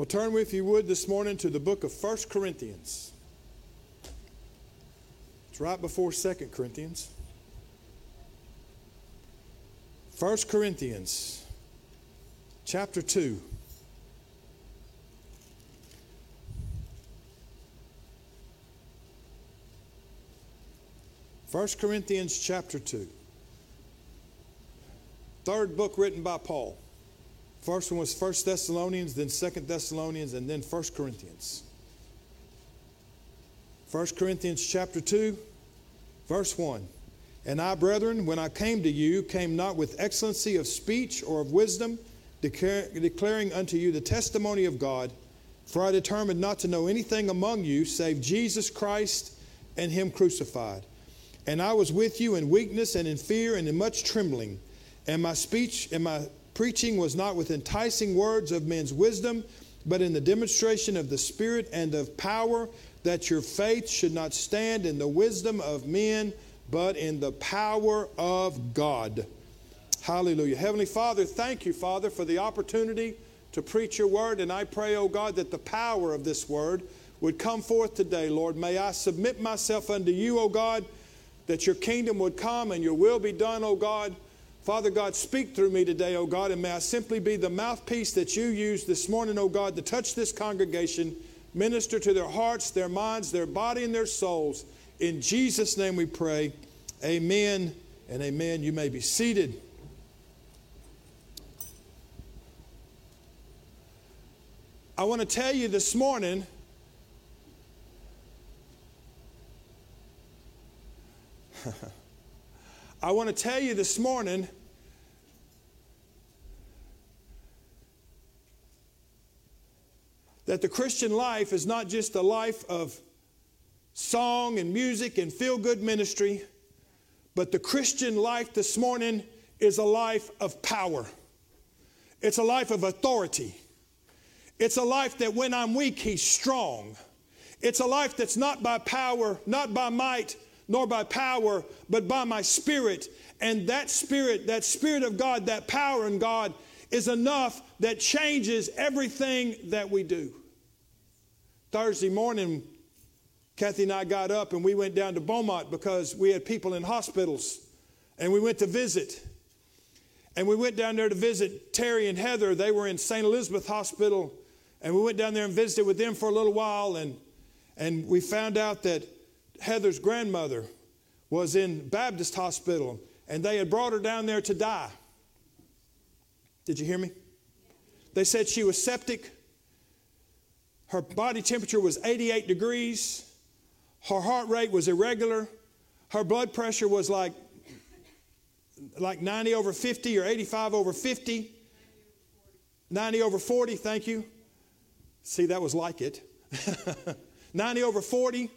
Well, turn, if you would, this morning to the book of 1 Corinthians. It's right before 2 Corinthians. 1 Corinthians chapter 2. First Corinthians chapter 2. Third book written by Paul. First one was First Thessalonians, then Second Thessalonians, and then First Corinthians. First Corinthians chapter 2, verse 1. And I, brethren, when I came to you, came not with excellency of speech or of wisdom, declaring unto you the testimony of God. For I determined not to know anything among you save Jesus Christ and Him crucified. And I was with you in weakness and in fear and in much trembling. And my speech and my preaching was not with enticing words of men's wisdom, but in the demonstration of the Spirit and of power, that your faith should not stand in the wisdom of men, but in the power of God. Hallelujah. Heavenly Father, thank you, Father, for the opportunity to preach your word. And I pray, oh God, that the power of this word would come forth today, Lord. May I submit myself unto you, O God, that your kingdom would come and your will be done, O God. Father God, speak through me today, O God, and may I simply be the mouthpiece that you use this morning, O God, to touch this congregation, minister to their hearts, their minds, their body, and their souls. In Jesus' name we pray. Amen and amen. You may be seated. I want to tell you this morning I want to tell you this morning that the Christian life is not just a life of song and music and feel good ministry, but the Christian life this morning is a life of power. It's a life of authority. It's a life that when I'm weak, He's strong. It's a life that's not by power, not by might, nor by power, but by my spirit. And that spirit, that spirit of God, that power in God, is enough that changes everything that we do. Thursday morning, Kathy and I got up and we went down to Beaumont because we had people in hospitals and we went to visit. And we went down there to visit Terry and Heather. They were in St. Elizabeth Hospital. And we went down there and visited with them for a little while. And, and we found out that Heather's grandmother was in Baptist hospital and they had brought her down there to die. Did you hear me? They said she was septic. Her body temperature was 88 degrees. Her heart rate was irregular. Her blood pressure was like, like 90 over 50 or 85 over 50. 90 over 40, thank you. See, that was like it. 90 over 40.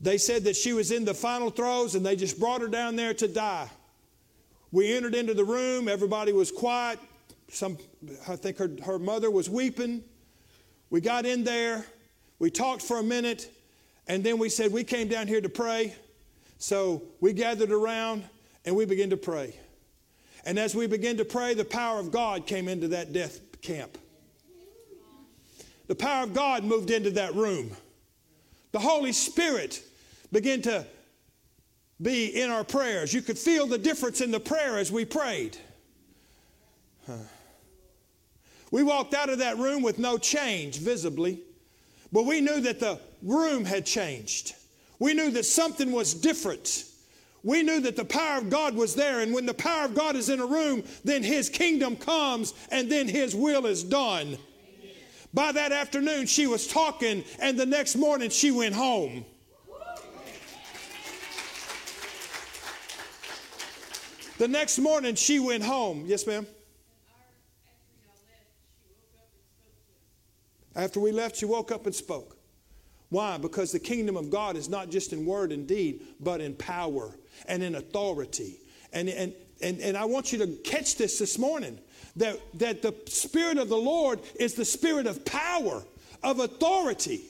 They said that she was in the final throes and they just brought her down there to die. We entered into the room, everybody was quiet. Some, I think her, her mother was weeping. We got in there, we talked for a minute, and then we said, We came down here to pray. So we gathered around and we began to pray. And as we began to pray, the power of God came into that death camp. The power of God moved into that room. The Holy Spirit began to be in our prayers. You could feel the difference in the prayer as we prayed. Huh. We walked out of that room with no change visibly, but we knew that the room had changed. We knew that something was different. We knew that the power of God was there, and when the power of God is in a room, then His kingdom comes and then His will is done. By that afternoon, she was talking, and the next morning, she went home. The next morning, she went home. Yes, ma'am? After we left, she woke up and spoke. Why? Because the kingdom of God is not just in word and deed, but in power and in authority. And, and, and, and I want you to catch this this morning that, that the Spirit of the Lord is the Spirit of power, of authority.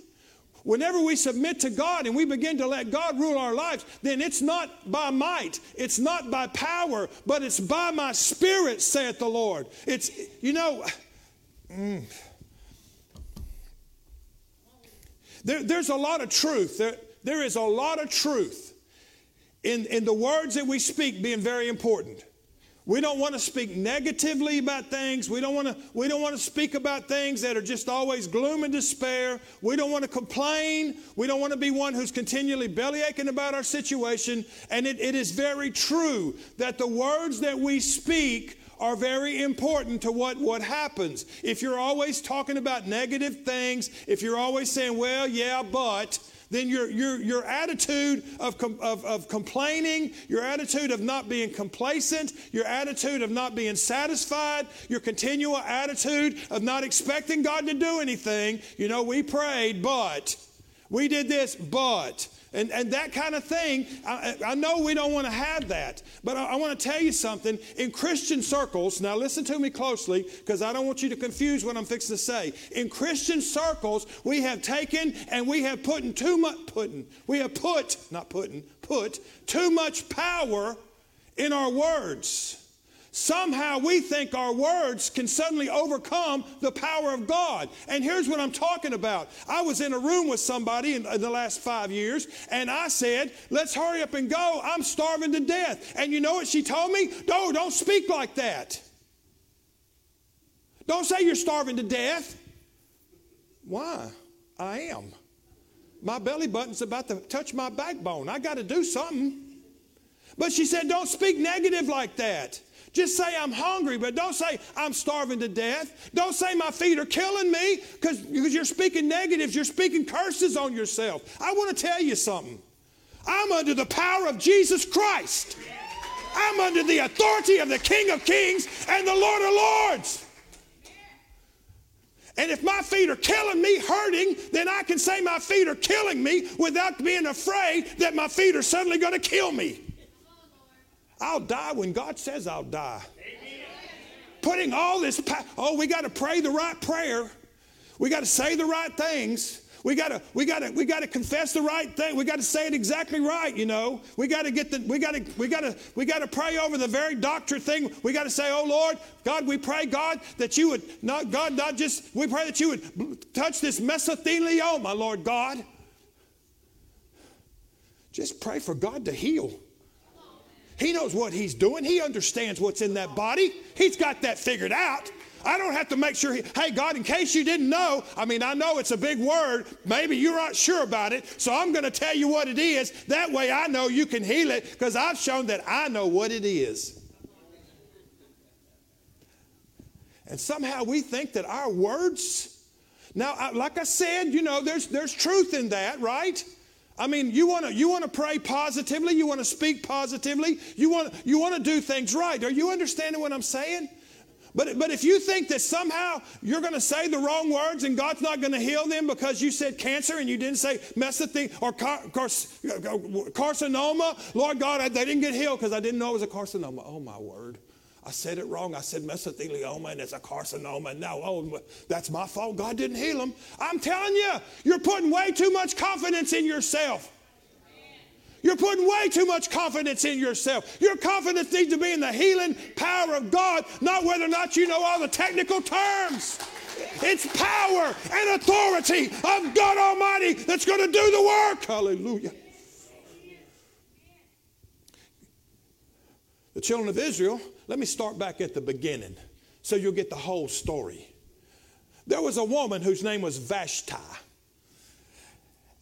Whenever we submit to God and we begin to let God rule our lives, then it's not by might, it's not by power, but it's by my spirit, saith the Lord. It's, you know, Mm. There, there's a lot of truth. There, there is a lot of truth in, in the words that we speak being very important. We don't want to speak negatively about things. We don't want to, we don't want to speak about things that are just always gloom and despair. We don't want to complain. We don't want to be one who's continually bellyaching about our situation. And it, it is very true that the words that we speak are very important to what, what happens. If you're always talking about negative things, if you're always saying, well, yeah, but, then your, your, your attitude of, of, of complaining, your attitude of not being complacent, your attitude of not being satisfied, your continual attitude of not expecting God to do anything. You know, we prayed, but we did this, but and, and that kind of thing. I, I know we don't want to have that, but I, I want to tell you something. In Christian circles, now listen to me closely because I don't want you to confuse what I'm fixing to say. In Christian circles, we have taken and we have put in too much, putting, we have put, not putting, put too much power in our words. Somehow we think our words can suddenly overcome the power of God. And here's what I'm talking about. I was in a room with somebody in, in, the last five years, and I said, Let's hurry up and go. I'm starving to death. And you know what she told me? No, don't speak like that. Don't say you're starving to death. Why? I am. My belly button's about to touch my backbone. I got to do something. But she said, Don't speak negative like that. Just say I'm hungry, but don't say I'm starving to death. Don't say my feet are killing me because you're speaking negatives. You're speaking curses on yourself. I want to tell you something. I'm under the power of Jesus Christ. I'm under the authority of the King of Kings and the Lord of Lords. And if my feet are killing me, hurting, then I can say my feet are killing me without being afraid that my feet are suddenly going to kill me. I'll die when God says I'll die. Amen. Putting all this, oh, we got to pray the right prayer. We got to say the right things. We gotta, we gotta, we gotta confess the right thing. We gotta say it exactly right, you know. We gotta get the, we gotta, we gotta, we gotta pray over the very doctor thing. We gotta say, oh Lord, God, we pray, God, that you would not, God, not just, we pray that you would touch this mesothelioma, my Lord God. Just pray for God to heal. He knows what he's doing. He understands what's in that body. He's got that figured out. I don't have to make sure, he, hey, God, in case you didn't know, I mean, I know it's a big word. Maybe you're not sure about it. So I'm going to tell you what it is. That way I know you can heal it because I've shown that I know what it is. And somehow we think that our words, now, like I said, you know, there's, there's truth in that, right? I mean, you want to you want to pray positively, you want to speak positively, you want you want to do things right. Are you understanding what I'm saying? But, but if you think that somehow you're going to say the wrong words and God's not going to heal them because you said cancer and you didn't say mesothelioma or car, car, uh, carcinoma, Lord God, I, they didn't get healed because I didn't know it was a carcinoma. Oh, my word. I said it wrong. I said mesothelioma and it's a carcinoma. And now, oh, that's my fault. God didn't heal them. I'm telling you, you're putting way too much confidence in yourself. You're putting way too much confidence in yourself. Your confidence needs to be in the healing power of God, not whether or not you know all the technical terms. It's power and authority of God Almighty that's going to do the work. Hallelujah. The children of Israel let me start back at the beginning so you'll get the whole story. There was a woman whose name was Vashti.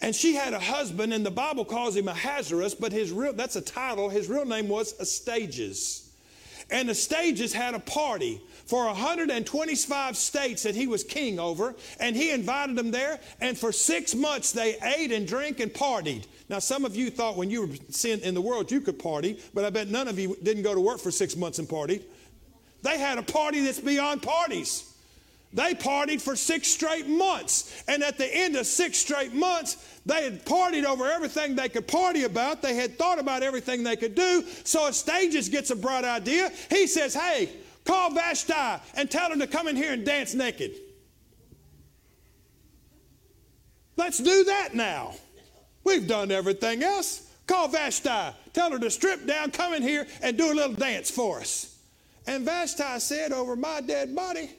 And she had a husband, and the Bible calls him Ahasuerus, but his real, that's a title. His real name was Astyages. And Astyages had a party for 125 states that he was king over, and he invited them there. And for six months, they ate and drank and partied. Now, some of you thought when you were in the world you could party, but I bet none of you didn't go to work for six months and partied. They had a party that's beyond parties. They partied for six straight months. And at the end of six straight months, they had partied over everything they could party about. They had thought about everything they could do. So Astyages gets a bright idea. He says, Hey, call Vashti and tell her to come in here and dance naked. Let's do that now. We've done everything else. Call Vashti. Tell her to strip down, come in here, and do a little dance for us. And Vashti said, Over my dead body,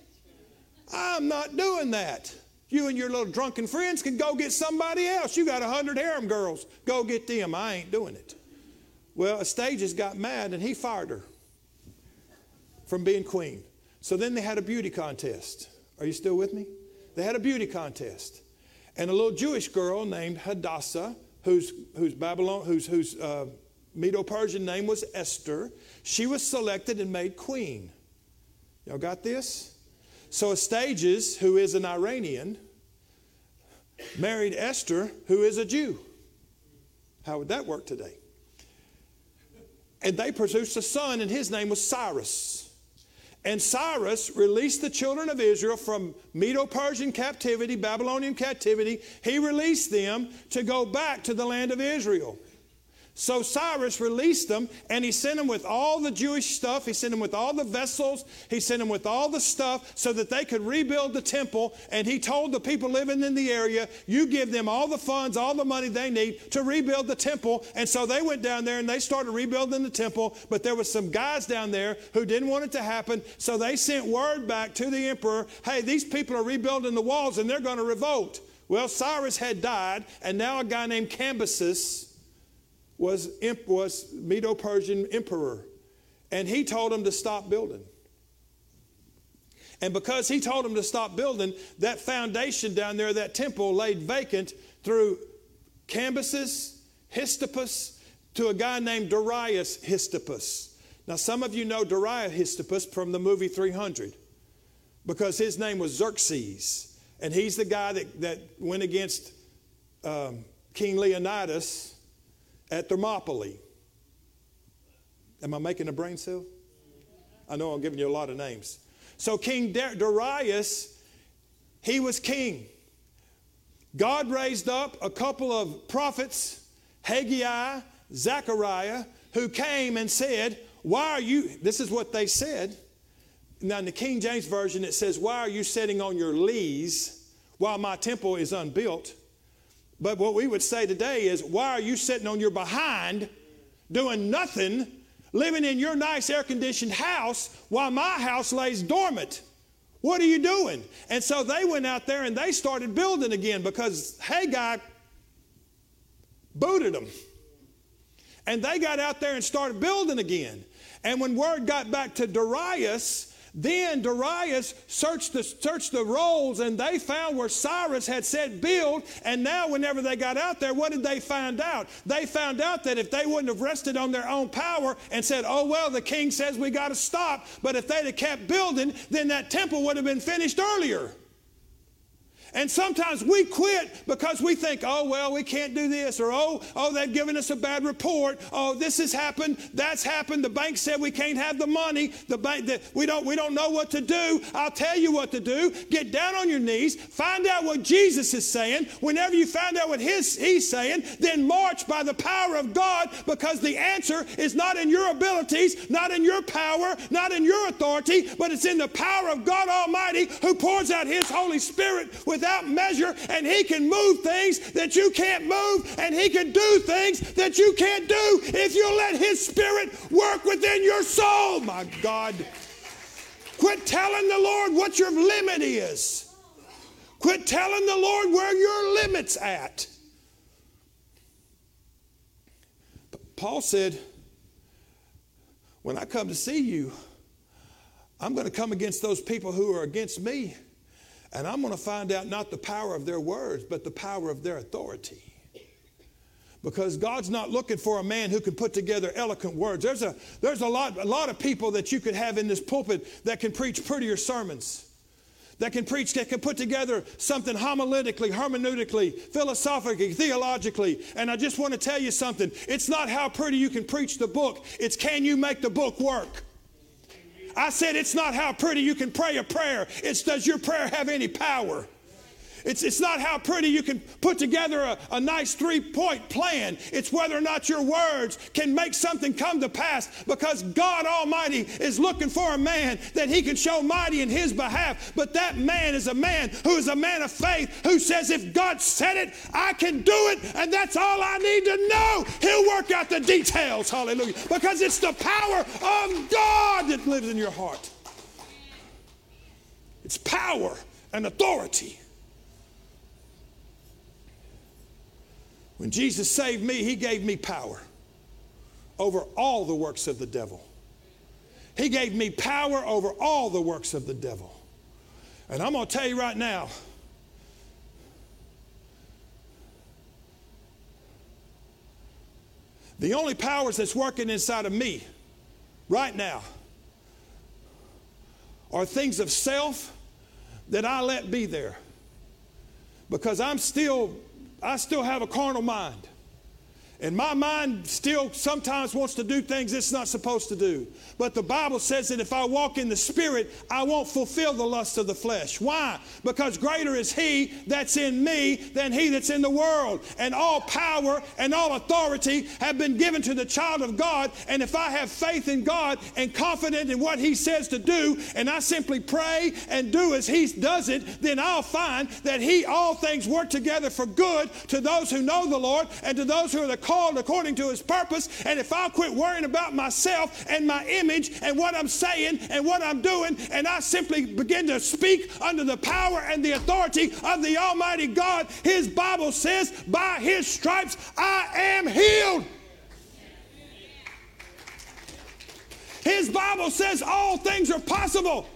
I'm not doing that. You and your little drunken friends can go get somebody else. You got a hundred harem girls. Go get them. I ain't doing it. Well, Astyages got mad and he fired her from being queen. So then they had a beauty contest. Are you still with me? They had a beauty contest. And a little Jewish girl named Hadassah, whose, whose Babylon, whose, whose uh, Medo-Persian name was Esther, she was selected and made queen. Y'all got this? So Astyages, who is an Iranian, married Esther, who is a Jew. How would that work today? And they produced a son, and his name was Cyrus. And Cyrus released the children of Israel from Medo Persian captivity, Babylonian captivity. He released them to go back to the land of Israel. So Cyrus released them and he sent them with all the Jewish stuff. He sent them with all the vessels. He sent them with all the stuff so that they could rebuild the temple. And he told the people living in the area, You give them all the funds, all the money they need to rebuild the temple. And so they went down there and they started rebuilding the temple. But there was some guys down there who didn't want it to happen. So they sent word back to the emperor Hey, these people are rebuilding the walls and they're going to revolt. Well, Cyrus had died, and now a guy named Cambyses was, was Medo-Persian emperor. And he told him to stop building. And because he told him to stop building, that foundation down there, that temple, laid vacant through Cambyses, Histippus, to a guy named Darius Histippus. Now, some of you know Darius Histippus from the movie 300 because his name was Xerxes. And he's the guy that, that went against um, King Leonidas at Thermopylae. Am I making a brain cell? I know I'm giving you a lot of names. So, King Darius, he was king. God raised up a couple of prophets, Haggai, Zechariah, who came and said, Why are you, this is what they said. Now, in the King James Version, it says, Why are you sitting on your lees while my temple is unbuilt? But what we would say today is, why are you sitting on your behind doing nothing, living in your nice air conditioned house while my house lays dormant? What are you doing? And so they went out there and they started building again because Haggai booted them. And they got out there and started building again. And when word got back to Darius, then Darius searched the, searched the rolls and they found where Cyrus had said build. And now, whenever they got out there, what did they find out? They found out that if they wouldn't have rested on their own power and said, oh, well, the king says we got to stop, but if they'd have kept building, then that temple would have been finished earlier. And sometimes we quit because we think, oh, well, we can't do this, or oh, oh, they've given us a bad report. Oh, this has happened, that's happened. The bank said we can't have the money. The bank that we don't we don't know what to do. I'll tell you what to do. Get down on your knees, find out what Jesus is saying. Whenever you find out what his, he's saying, then march by the power of God because the answer is not in your abilities, not in your power, not in your authority, but it's in the power of God Almighty who pours out his Holy Spirit with without measure, and He can move things that you can't move, and He can do things that you can't do if you let His Spirit work within your soul. My God. Quit telling the Lord what your limit is. Quit telling the Lord where your limit's at. Paul said, When I come to see you, I'm going to come against those people who are against me. And I'm going to find out not the power of their words, but the power of their authority. Because God's not looking for a man who can put together eloquent words. There's a, there's a, lot, a lot of people that you could have in this pulpit that can preach prettier sermons that can preach, that can put together something homiletically, hermeneutically, philosophically, theologically. And I just want to tell you something. It's not how pretty you can preach the book, it's can you make the book work? I said, it's not how pretty you can pray a prayer, it's does your prayer have any power? It's, it's not how pretty you can put together a, a nice three point plan. It's whether or not your words can make something come to pass because God Almighty is looking for a man that he can show mighty in his behalf. But that man is a man who is a man of faith who says, if God said it, I can do it. And that's all I need to know. He'll work out the details. Hallelujah. Because it's the power of God that lives in your heart. It's power and authority. When Jesus saved me, he gave me power over all the works of the devil. He gave me power over all the works of the devil. And I'm going to tell you right now the only powers that's working inside of me right now are things of self that I let be there. Because I'm still, I still have a carnal mind. And my mind still sometimes wants to do things it's not supposed to do. But the Bible says that if I walk in the Spirit, I won't fulfill the lust of the flesh. Why? Because greater is He that's in me than He that's in the world. And all power and all authority have been given to the child of God. And if I have faith in God and confident in what He says to do, and I simply pray and do as He does it, then I'll find that He, all things work together for good to those who know the Lord and to those who are the called according to his purpose. And if I quit worrying about myself and my image and what I'm saying and what I'm doing, and I simply begin to speak under the power and the authority of the Almighty God, his Bible says, by his stripes I am healed. His Bible says all things are possible.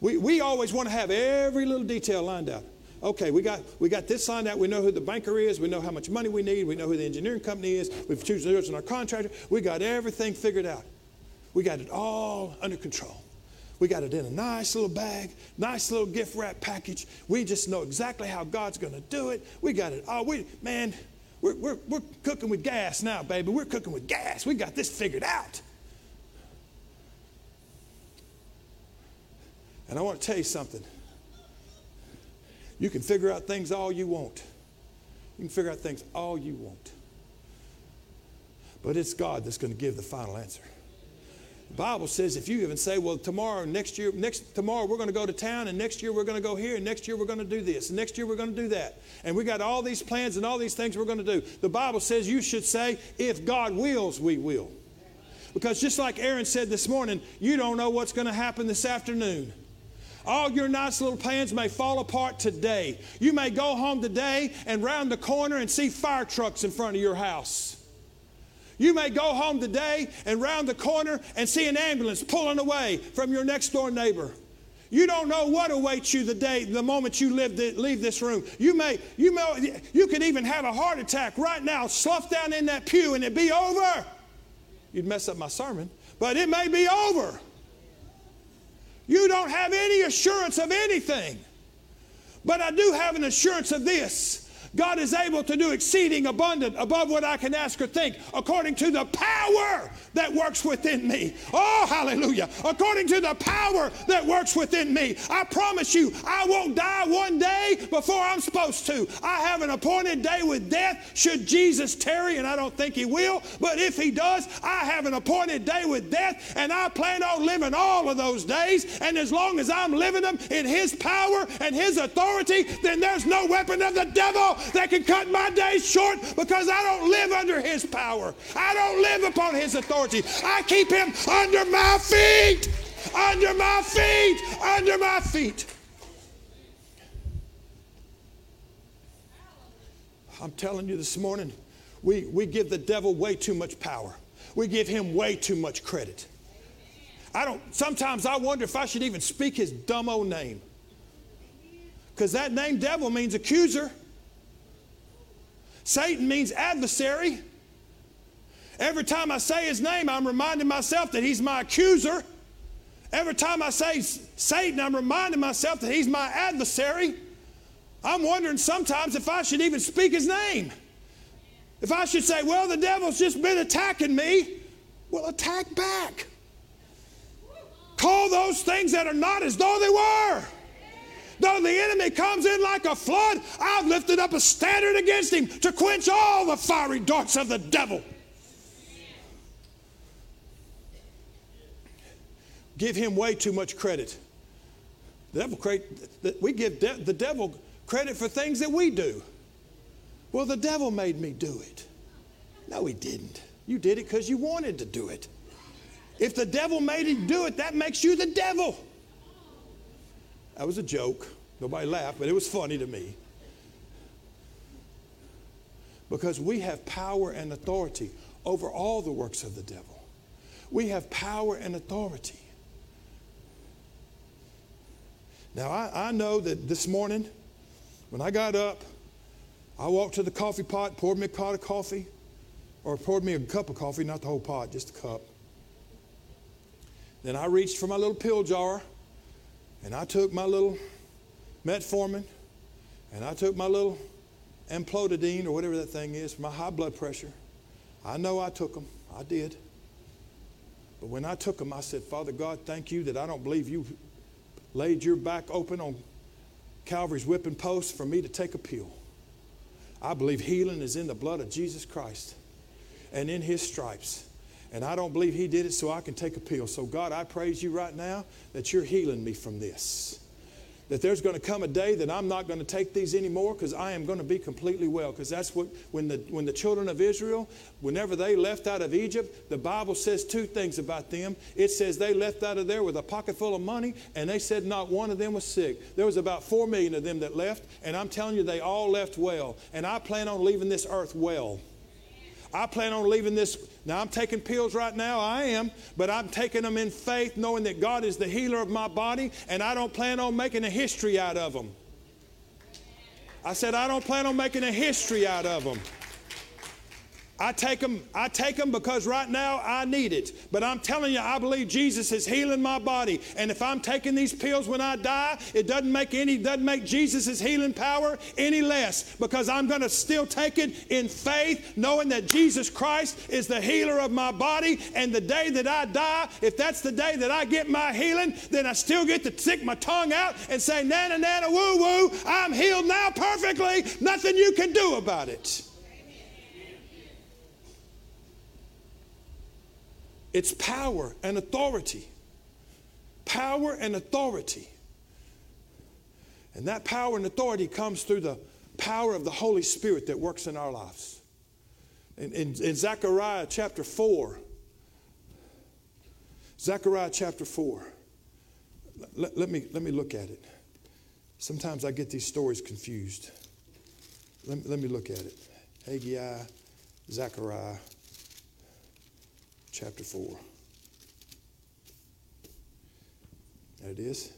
We, we always want to have every little detail lined out okay, we got, we got this signed out. We know who the banker is. We know how much money we need. We know who the engineering company is. We've chosen our contractor. We got everything figured out. We got it all under control. We got it in a nice little bag, nice little gift wrap package. We just know exactly how God's going to do it. We got it all. We, man, we're, we're, we're cooking with gas now, baby. We're cooking with gas. We got this figured out. And I want to tell you something. You can figure out things all you want. You can figure out things all you want. But it's God that's going to give the final answer. The Bible says if you even say, well, tomorrow, next year, next tomorrow we're going to go to town, and next year we're going to go here, and next year we're going to do this, and next year we're going to do that. And we got all these plans and all these things we're going to do. The Bible says you should say, if God wills, we will. Because just like Aaron said this morning, you don't know what's going to happen this afternoon. All your nice little plans may fall apart today. You may go home today and round the corner and see fire trucks in front of your house. You may go home today and round the corner and see an ambulance pulling away from your next door neighbor. You don't know what awaits you the day, the moment you the, leave this room. You may, you may, you could even have a heart attack right now, slough down in that pew, and it be over. You'd mess up my sermon, but it may be over. You don't have any assurance of anything. But I do have an assurance of this God is able to do exceeding abundant above what I can ask or think, according to the power that works within me. Oh, hallelujah. According to the power that works within me. I promise you, I won't die one day before I'm supposed to. I have an appointed day with death should Jesus tarry, and I don't think he will. But if he does, I have an appointed day with death, and I plan on living all of those days. And as long as I'm living them in his power and his authority, then there's no weapon of the devil that can cut my days short because I don't live under his power. I don't live upon his authority. I keep him under my feet, under my feet, under my feet. I'm telling you this morning, we, we give the devil way too much power. We give him way too much credit. I don't, sometimes I wonder if I should even speak his dumb old name. Because that name devil means accuser. Satan means adversary. Every time I say his name, I'm reminding myself that he's my accuser. Every time I say Satan, I'm reminding myself that he's my adversary. I'm wondering sometimes if I should even speak his name. If I should say, well, the devil's just been attacking me, well, attack back. Call those things that are not as though they were. Though the enemy comes in like a flood, I've lifted up a standard against him to quench all the fiery darts of the devil. Give him way too much credit. The devil we give de- the devil credit for things that we do. Well, the devil made me do it. No, he didn't. You did it because you wanted to do it. If the devil made him do it, that makes you the devil. That was a joke. Nobody laughed, but it was funny to me. Because we have power and authority over all the works of the devil. We have power and authority. Now, I, I know that this morning, when I got up, I walked to the coffee pot, poured me a pot of coffee, or poured me a cup of coffee, not the whole pot, just a cup. Then I reached for my little pill jar, and I took my little metformin, and I took my little amlodipine, or whatever that thing is, for my high blood pressure. I know I took them. I did. But when I took them, I said, Father God, thank you that I don't believe you laid your back open on Calvary's whipping post for me to take a pill. I believe healing is in the blood of Jesus Christ and in his stripes. And I don't believe he did it so I can take a pill. So, God, I praise you right now that you're healing me from this that there's going to come a day that I'm not going to take these anymore because I am going to be completely well. Because that's what, when the, when the children of Israel, whenever they left out of Egypt, the Bible says two things about them. It says they left out of there with a pocket full of money, and they said not one of them was sick. There was about four million of them that left, and I'm telling you, they all left well. And I plan on leaving this earth well. I plan on leaving this. Now, I'm taking pills right now, I am, but I'm taking them in faith, knowing that God is the healer of my body, and I don't plan on making a history out of them. I said, I don't plan on making a history out of them. I take them, I take them because right now I need it. But I'm telling you, I believe Jesus is healing my body. And if I'm taking these pills when I die, it doesn't make any, doesn't make Jesus' healing power any less because I'm to still take it in faith, knowing that Jesus Christ is the healer of my body. And the day that I die, if that's the day that I get my healing, then I still get to stick my tongue out and say, Nana, Nana, woo woo, I'm healed now perfectly. Nothing you can do about it. It's power and authority. Power and authority. And that power and authority comes through the power of the Holy Spirit that works in our lives. In, in, in Zechariah chapter 4, Zechariah chapter 4, let, let, me, let me look at it. Sometimes I get these stories confused. Let, let me look at it. Haggai, Zechariah chapter 4. There it is.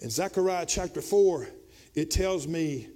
In Zechariah chapter 4, it tells me,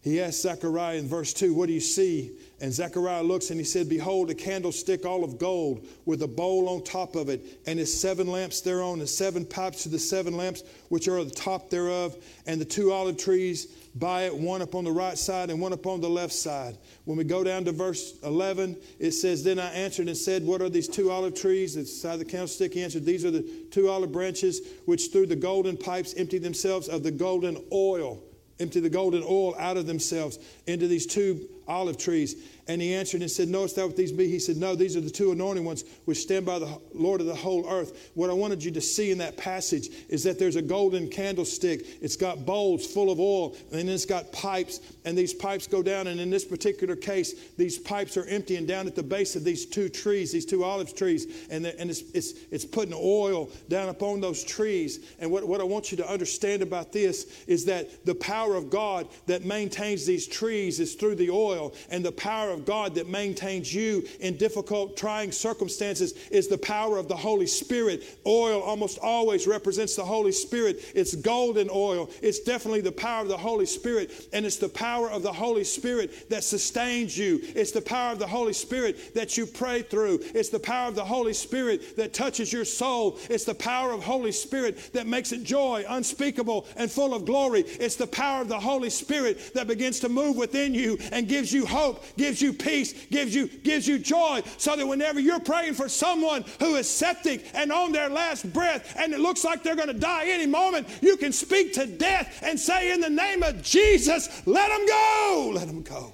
he asked Zechariah in verse 2, What do you see? And Zechariah looks and he said, Behold, a candlestick all of gold with a bowl on top of it, and his seven lamps thereon, and seven pipes to the seven lamps which are at the top thereof, and the two olive trees by it, one upon the right side and one upon the left side. When we go down to verse 11, it says, Then I answered and said, What are these two olive trees? The side of the candlestick, he answered, These are the two olive branches which through the golden pipes empty themselves of the golden oil empty the golden oil out of themselves into these two olive trees. And he answered and said, Knowest thou what these be? He said, No, these are the two anointing ones which stand by the Lord of the whole earth. What I wanted you to see in that passage is that there's a golden candlestick. It's got bowls full of oil, and it's got pipes, and these pipes go down. And in this particular case, these pipes are emptying down at the base of these two trees, these two olive trees, and, and it's, it's, it's putting oil down upon those trees. And what, what I want you to understand about this is that the power of God that maintains these trees is through the oil, and the power of God that maintains you in difficult, trying circumstances is the power of the Holy Spirit. Oil almost always represents the Holy Spirit. It's golden oil. It's definitely the power of the Holy Spirit, and it's the power of the Holy Spirit that sustains you. It's the power of the Holy Spirit that you pray through. It's the power of the Holy Spirit that touches your soul. It's the power of Holy Spirit that makes it joy, unspeakable, and full of glory. It's the power of the Holy Spirit that begins to move within you and gives you hope, gives you peace, gives you, gives you joy, so that whenever you're praying for someone who is septic and on their last breath and it looks like they're going to die any moment, you can speak to death and say, In the name of Jesus, let them go. Let them go.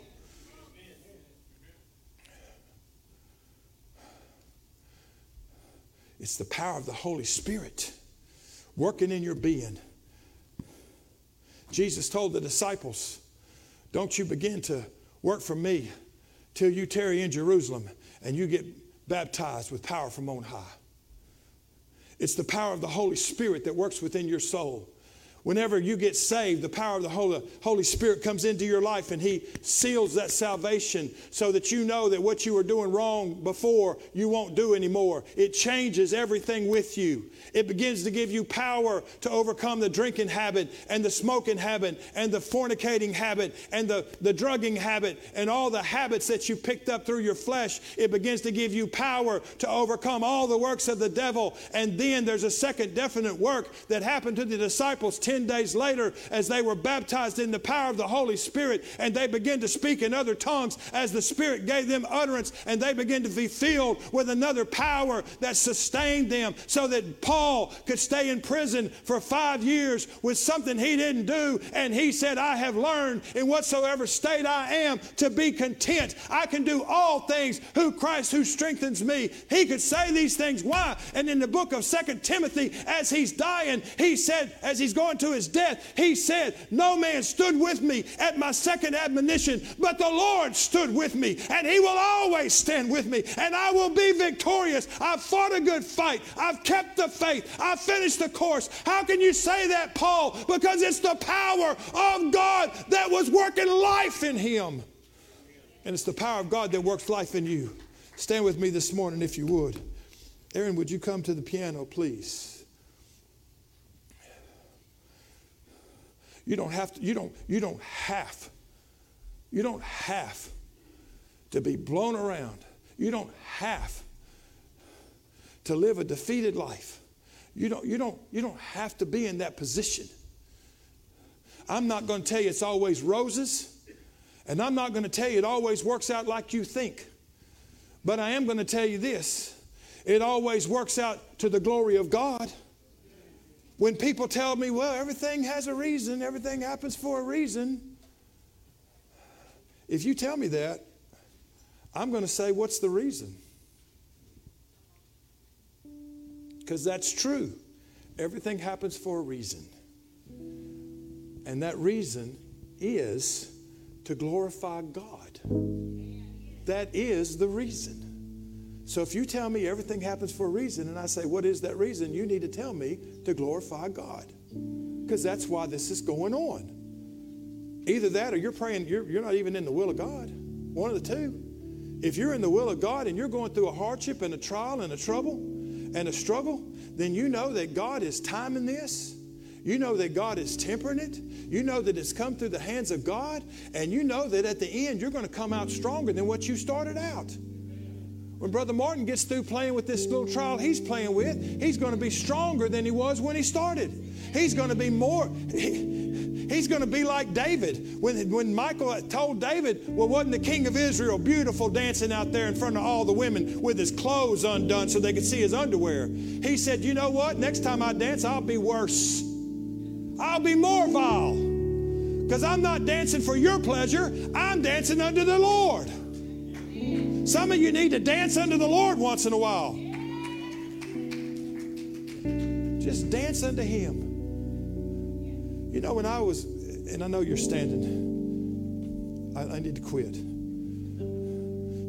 It's the power of the Holy Spirit working in your being. Jesus told the disciples, Don't you begin to Work for me till you tarry in Jerusalem and you get baptized with power from on high. It's the power of the Holy Spirit that works within your soul Whenever you get saved, the power of the Holy, Holy Spirit comes into your life and He seals that salvation so that you know that what you were doing wrong before you won't do anymore. It changes everything with you. It begins to give you power to overcome the drinking habit and the smoking habit and the fornicating habit and the, the drugging habit and all the habits that you picked up through your flesh. It begins to give you power to overcome all the works of the devil. And then there's a second definite work that happened to the disciples 10 days later as they were baptized in the power of the Holy Spirit and they began to speak in other tongues as the Spirit gave them utterance and they began to be filled with another power that sustained them so that Paul could stay in prison for five years with something he didn't do. And he said, I have learned in whatsoever state I am to be content. I can do all things who Christ who strengthens me. He could say these things. Why? And in the book of Second Timothy, as he's dying, he said, as he's going to his death, he said, No man stood with me at my second admonition, but the Lord stood with me, and he will always stand with me, and I will be victorious. I've fought a good fight, I've kept the faith, I've finished the course. How can you say that, Paul? Because it's the power of God that was working life in him. And it's the power of God that works life in you. Stand with me this morning if you would. Aaron, would you come to the piano, please? You don't have to, you don't, you don't have, you don't have to be blown around. You don't have to live a defeated life. You don't, you don't, you don't have to be in that position. I'm not going to tell you it's always roses, and I'm not going to tell you it always works out like you think. But I am going to tell you this it always works out to the glory of God. When people tell me, well, everything has a reason, everything happens for a reason, if you tell me that, I'm going to say, what's the reason? Because that's true. Everything happens for a reason. And that reason is to glorify God. That is the reason. So if you tell me everything happens for a reason, and I say, What is that reason? You need to tell me to glorify God. Because that's why this is going on. Either that or you're praying, you're, you're not even in the will of God. One of the two. If you're in the will of God and you're going through a hardship and a trial and a trouble and a struggle, then you know that God is timing this. You know that God is tempering it. You know that it's come through the hands of God. And you know that at the end, you're going to come out stronger than what you started out. When Brother Martin gets through playing with this little trial he's playing with, he's going to be stronger than he was when he started. He's going to be more, he, he's going to be like David. When, when Michal told David, well, wasn't the king of Israel beautiful dancing out there in front of all the women with his clothes undone so they could see his underwear? He said, you know what? Next time I dance, I'll be worse. I'll be more vile. Because I'm not dancing for your pleasure, I'm dancing under the Lord. Some of you need to dance unto the Lord once in a while. Just dance unto Him. You know, when I was, and I know you're standing, I, I need to quit.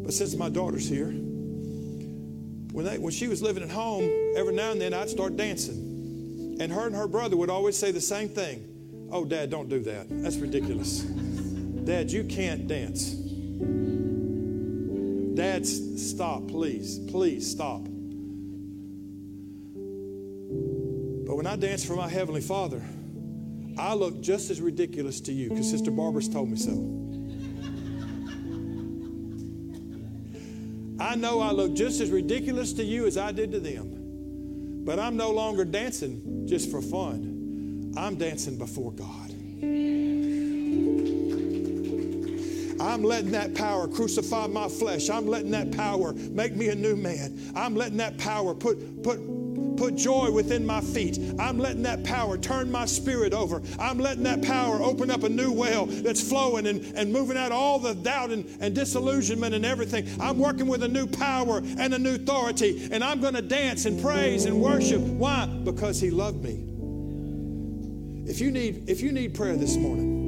But since my daughter's here, when, they, when she was living at home, every now and then I'd start dancing. And her and her brother would always say the same thing Oh, Dad, don't do that. That's ridiculous. Dad, you can't dance. Dads, stop, please. Please stop. But when I dance for my Heavenly Father, I look just as ridiculous to you because Sister Barbara's told me so. I know I look just as ridiculous to you as I did to them. But I'm no longer dancing just for fun, I'm dancing before God. I'm letting that power crucify my flesh. I'm letting that power make me a new man. I'm letting that power put, put, put joy within my feet. I'm letting that power turn my spirit over. I'm letting that power open up a new well that's flowing and, and moving out all the doubt and, and disillusionment and everything. I'm working with a new power and a new authority, and I'm going to dance and praise and worship. Why? Because He loved me. If you need, if you need prayer this morning,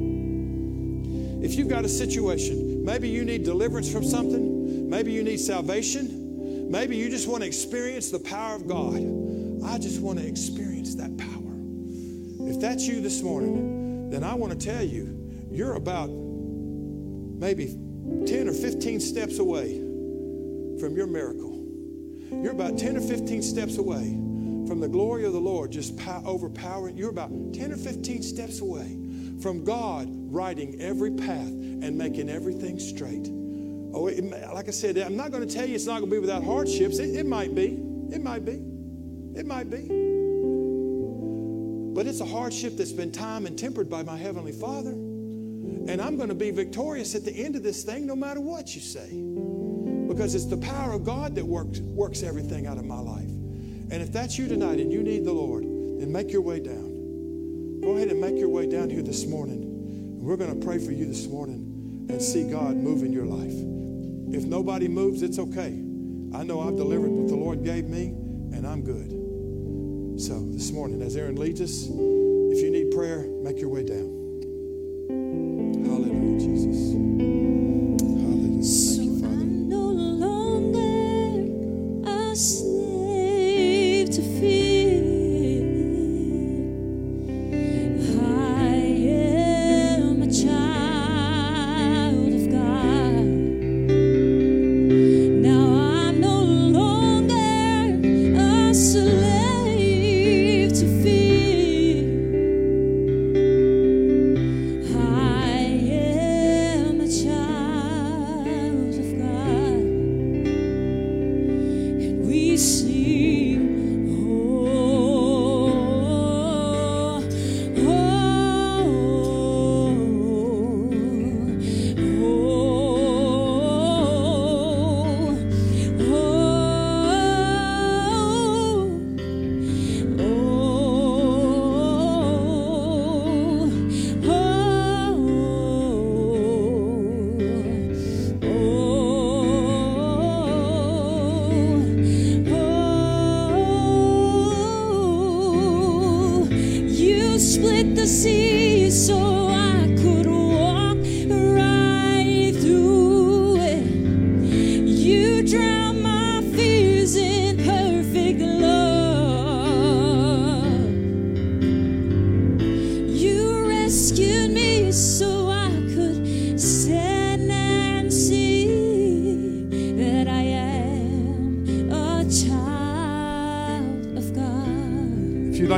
if you've got a situation, maybe you need deliverance from something, maybe you need salvation, maybe you just want to experience the power of God. I just want to experience that power. If that's you this morning, then I want to tell you, you're about maybe 10 or 15 steps away from your miracle. You're about 10 or 15 steps away from the glory of the Lord just overpowering. You're about 10 or 15 steps away from God writing every path and making everything straight. Oh, it, like I said, I'm not going to tell you it's not going to be without hardships. It, it might be. It might be. It might be. But it's a hardship that's been timed and tempered by my Heavenly Father. And I'm going to be victorious at the end of this thing no matter what you say. Because it's the power of God that works, works everything out of my life. And if that's you tonight and you need the Lord, then make your way down. Go ahead and make your way down here this morning. We're going to pray for you this morning and see God move in your life. If nobody moves, it's okay. I know I've delivered what the Lord gave me, and I'm good. So this morning, as Aaron leads us, if you need prayer, make your way down.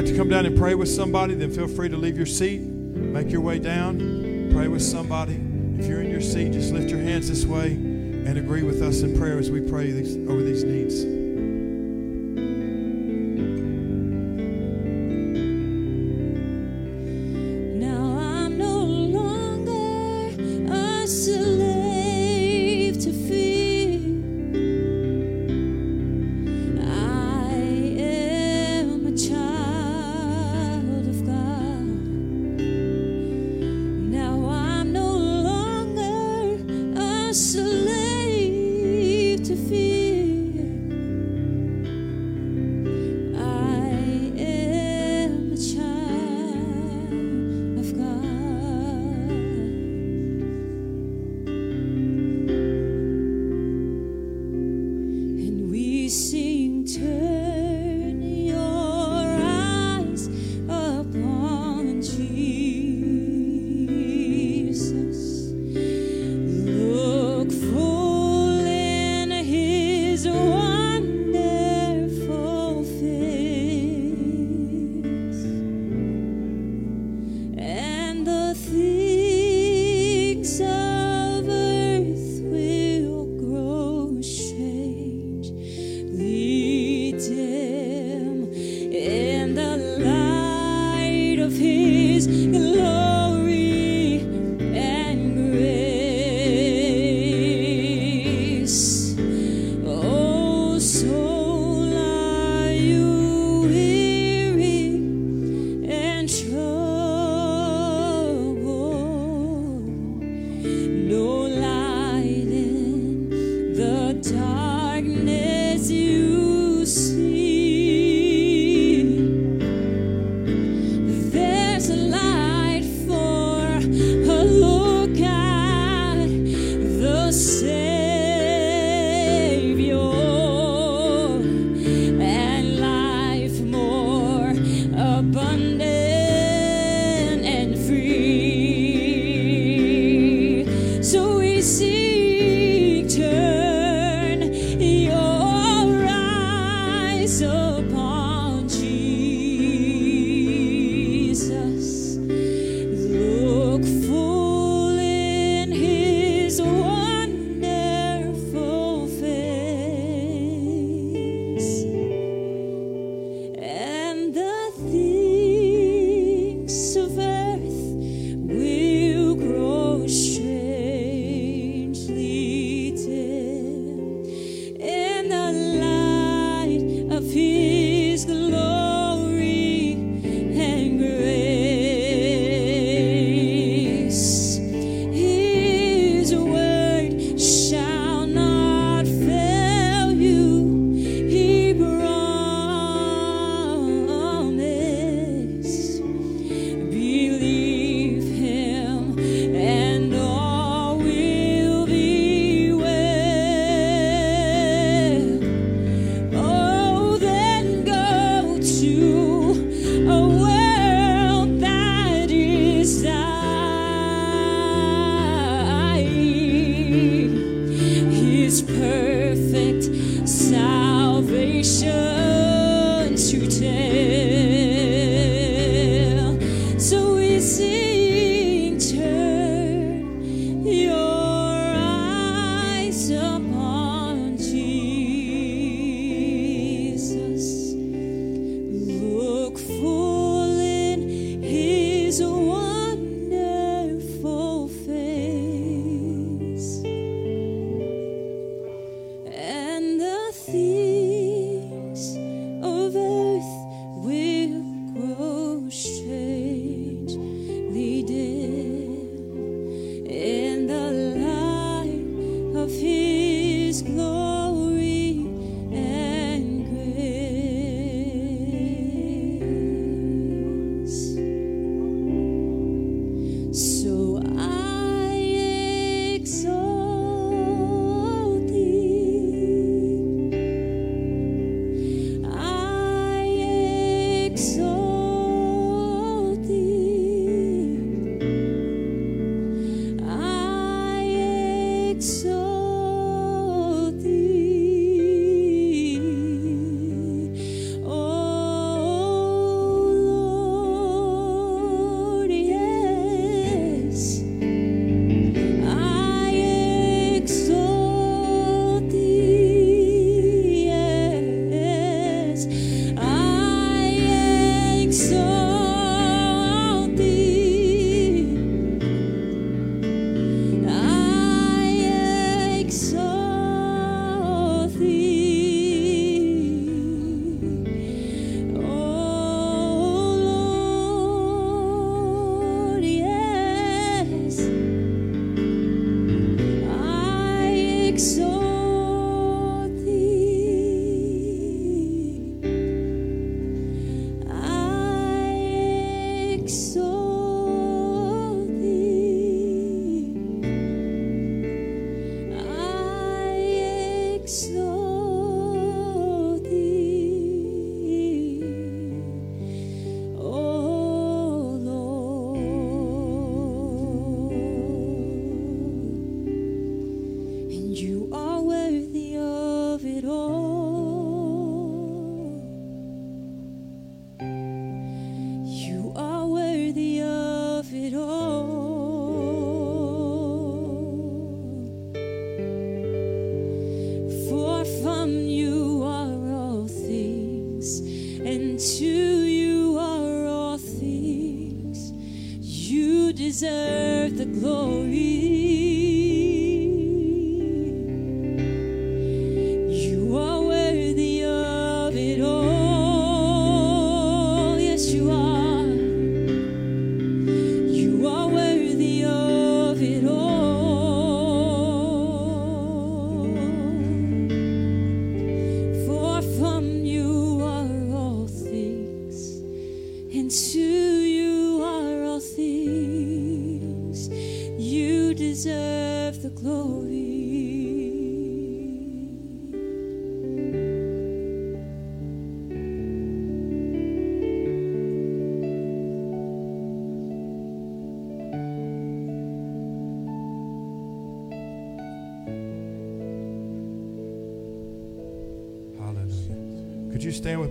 Down and pray with somebody, then feel free to leave your seat. Make your way down, pray with somebody. If you're in your seat, just lift your hands this way and agree with us in prayer as we pray these, over these needs.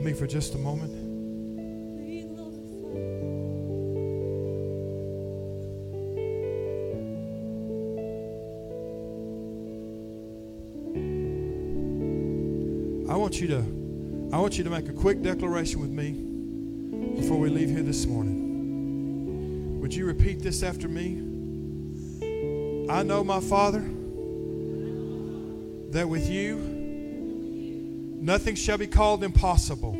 Me for just a moment? I want you to I want you to make a quick declaration with me before we leave here this morning. Would you repeat this after me? I know my Father that with you nothing shall be called impossible.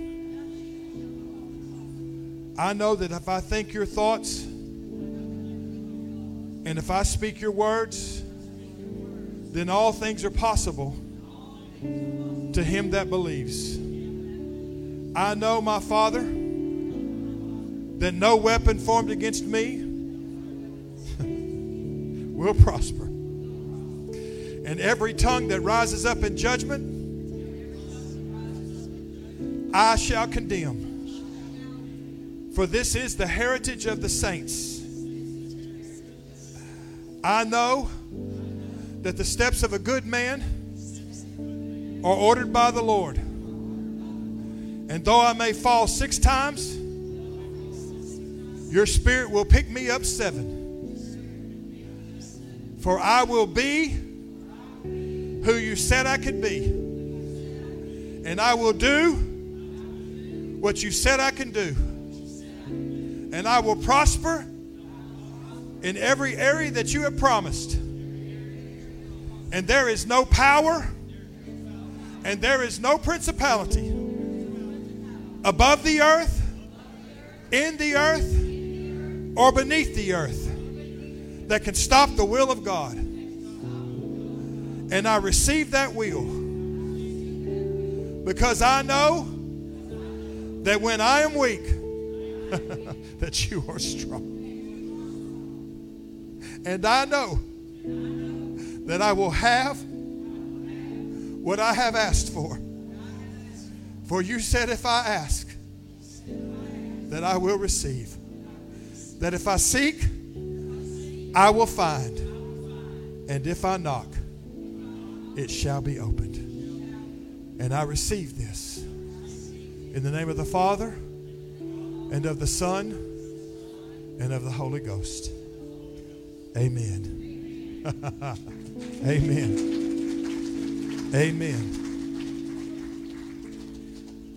I know that if I think your thoughts and if I speak your words, then all things are possible to him that believes. I know, my Father, that no weapon formed against me will prosper. And every tongue that rises up in judgment, I shall condemn. For this is the heritage of the saints. I know that the steps of a good man are ordered by the Lord. And though I may fall six times, your spirit will pick me up seven. For I will be who you said I could be. And I will do what you said I can do. And I will prosper in every area that you have promised. And there is no power and there is no principality above the earth, in the earth, or beneath the earth that can stop the will of God. And I receive that will because I know that when I am weak, that you are strong. And I know that I will have what I have asked for. For you said, if I ask, that I will receive. That if I seek, I will find. And if I knock, it shall be opened. And I receive this. In the name of the Father, and of the Son, and of the Holy Ghost. Amen. Amen. Amen.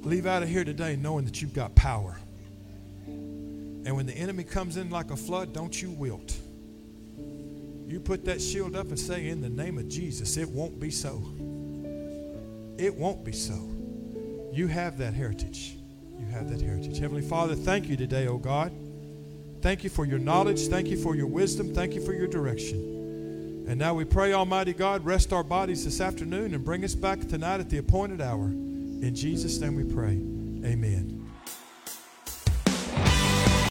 Leave out of here today knowing that you've got power. And when the enemy comes in like a flood, don't you wilt. You put that shield up and say, In the name of Jesus, it won't be so. It won't be so. You have that heritage. You have that heritage. Heavenly Father, thank you today, oh God. Thank you for your knowledge. Thank you for your wisdom. Thank you for your direction. And now we pray, Almighty God, rest our bodies this afternoon and bring us back tonight at the appointed hour. In Jesus' name we pray. Amen.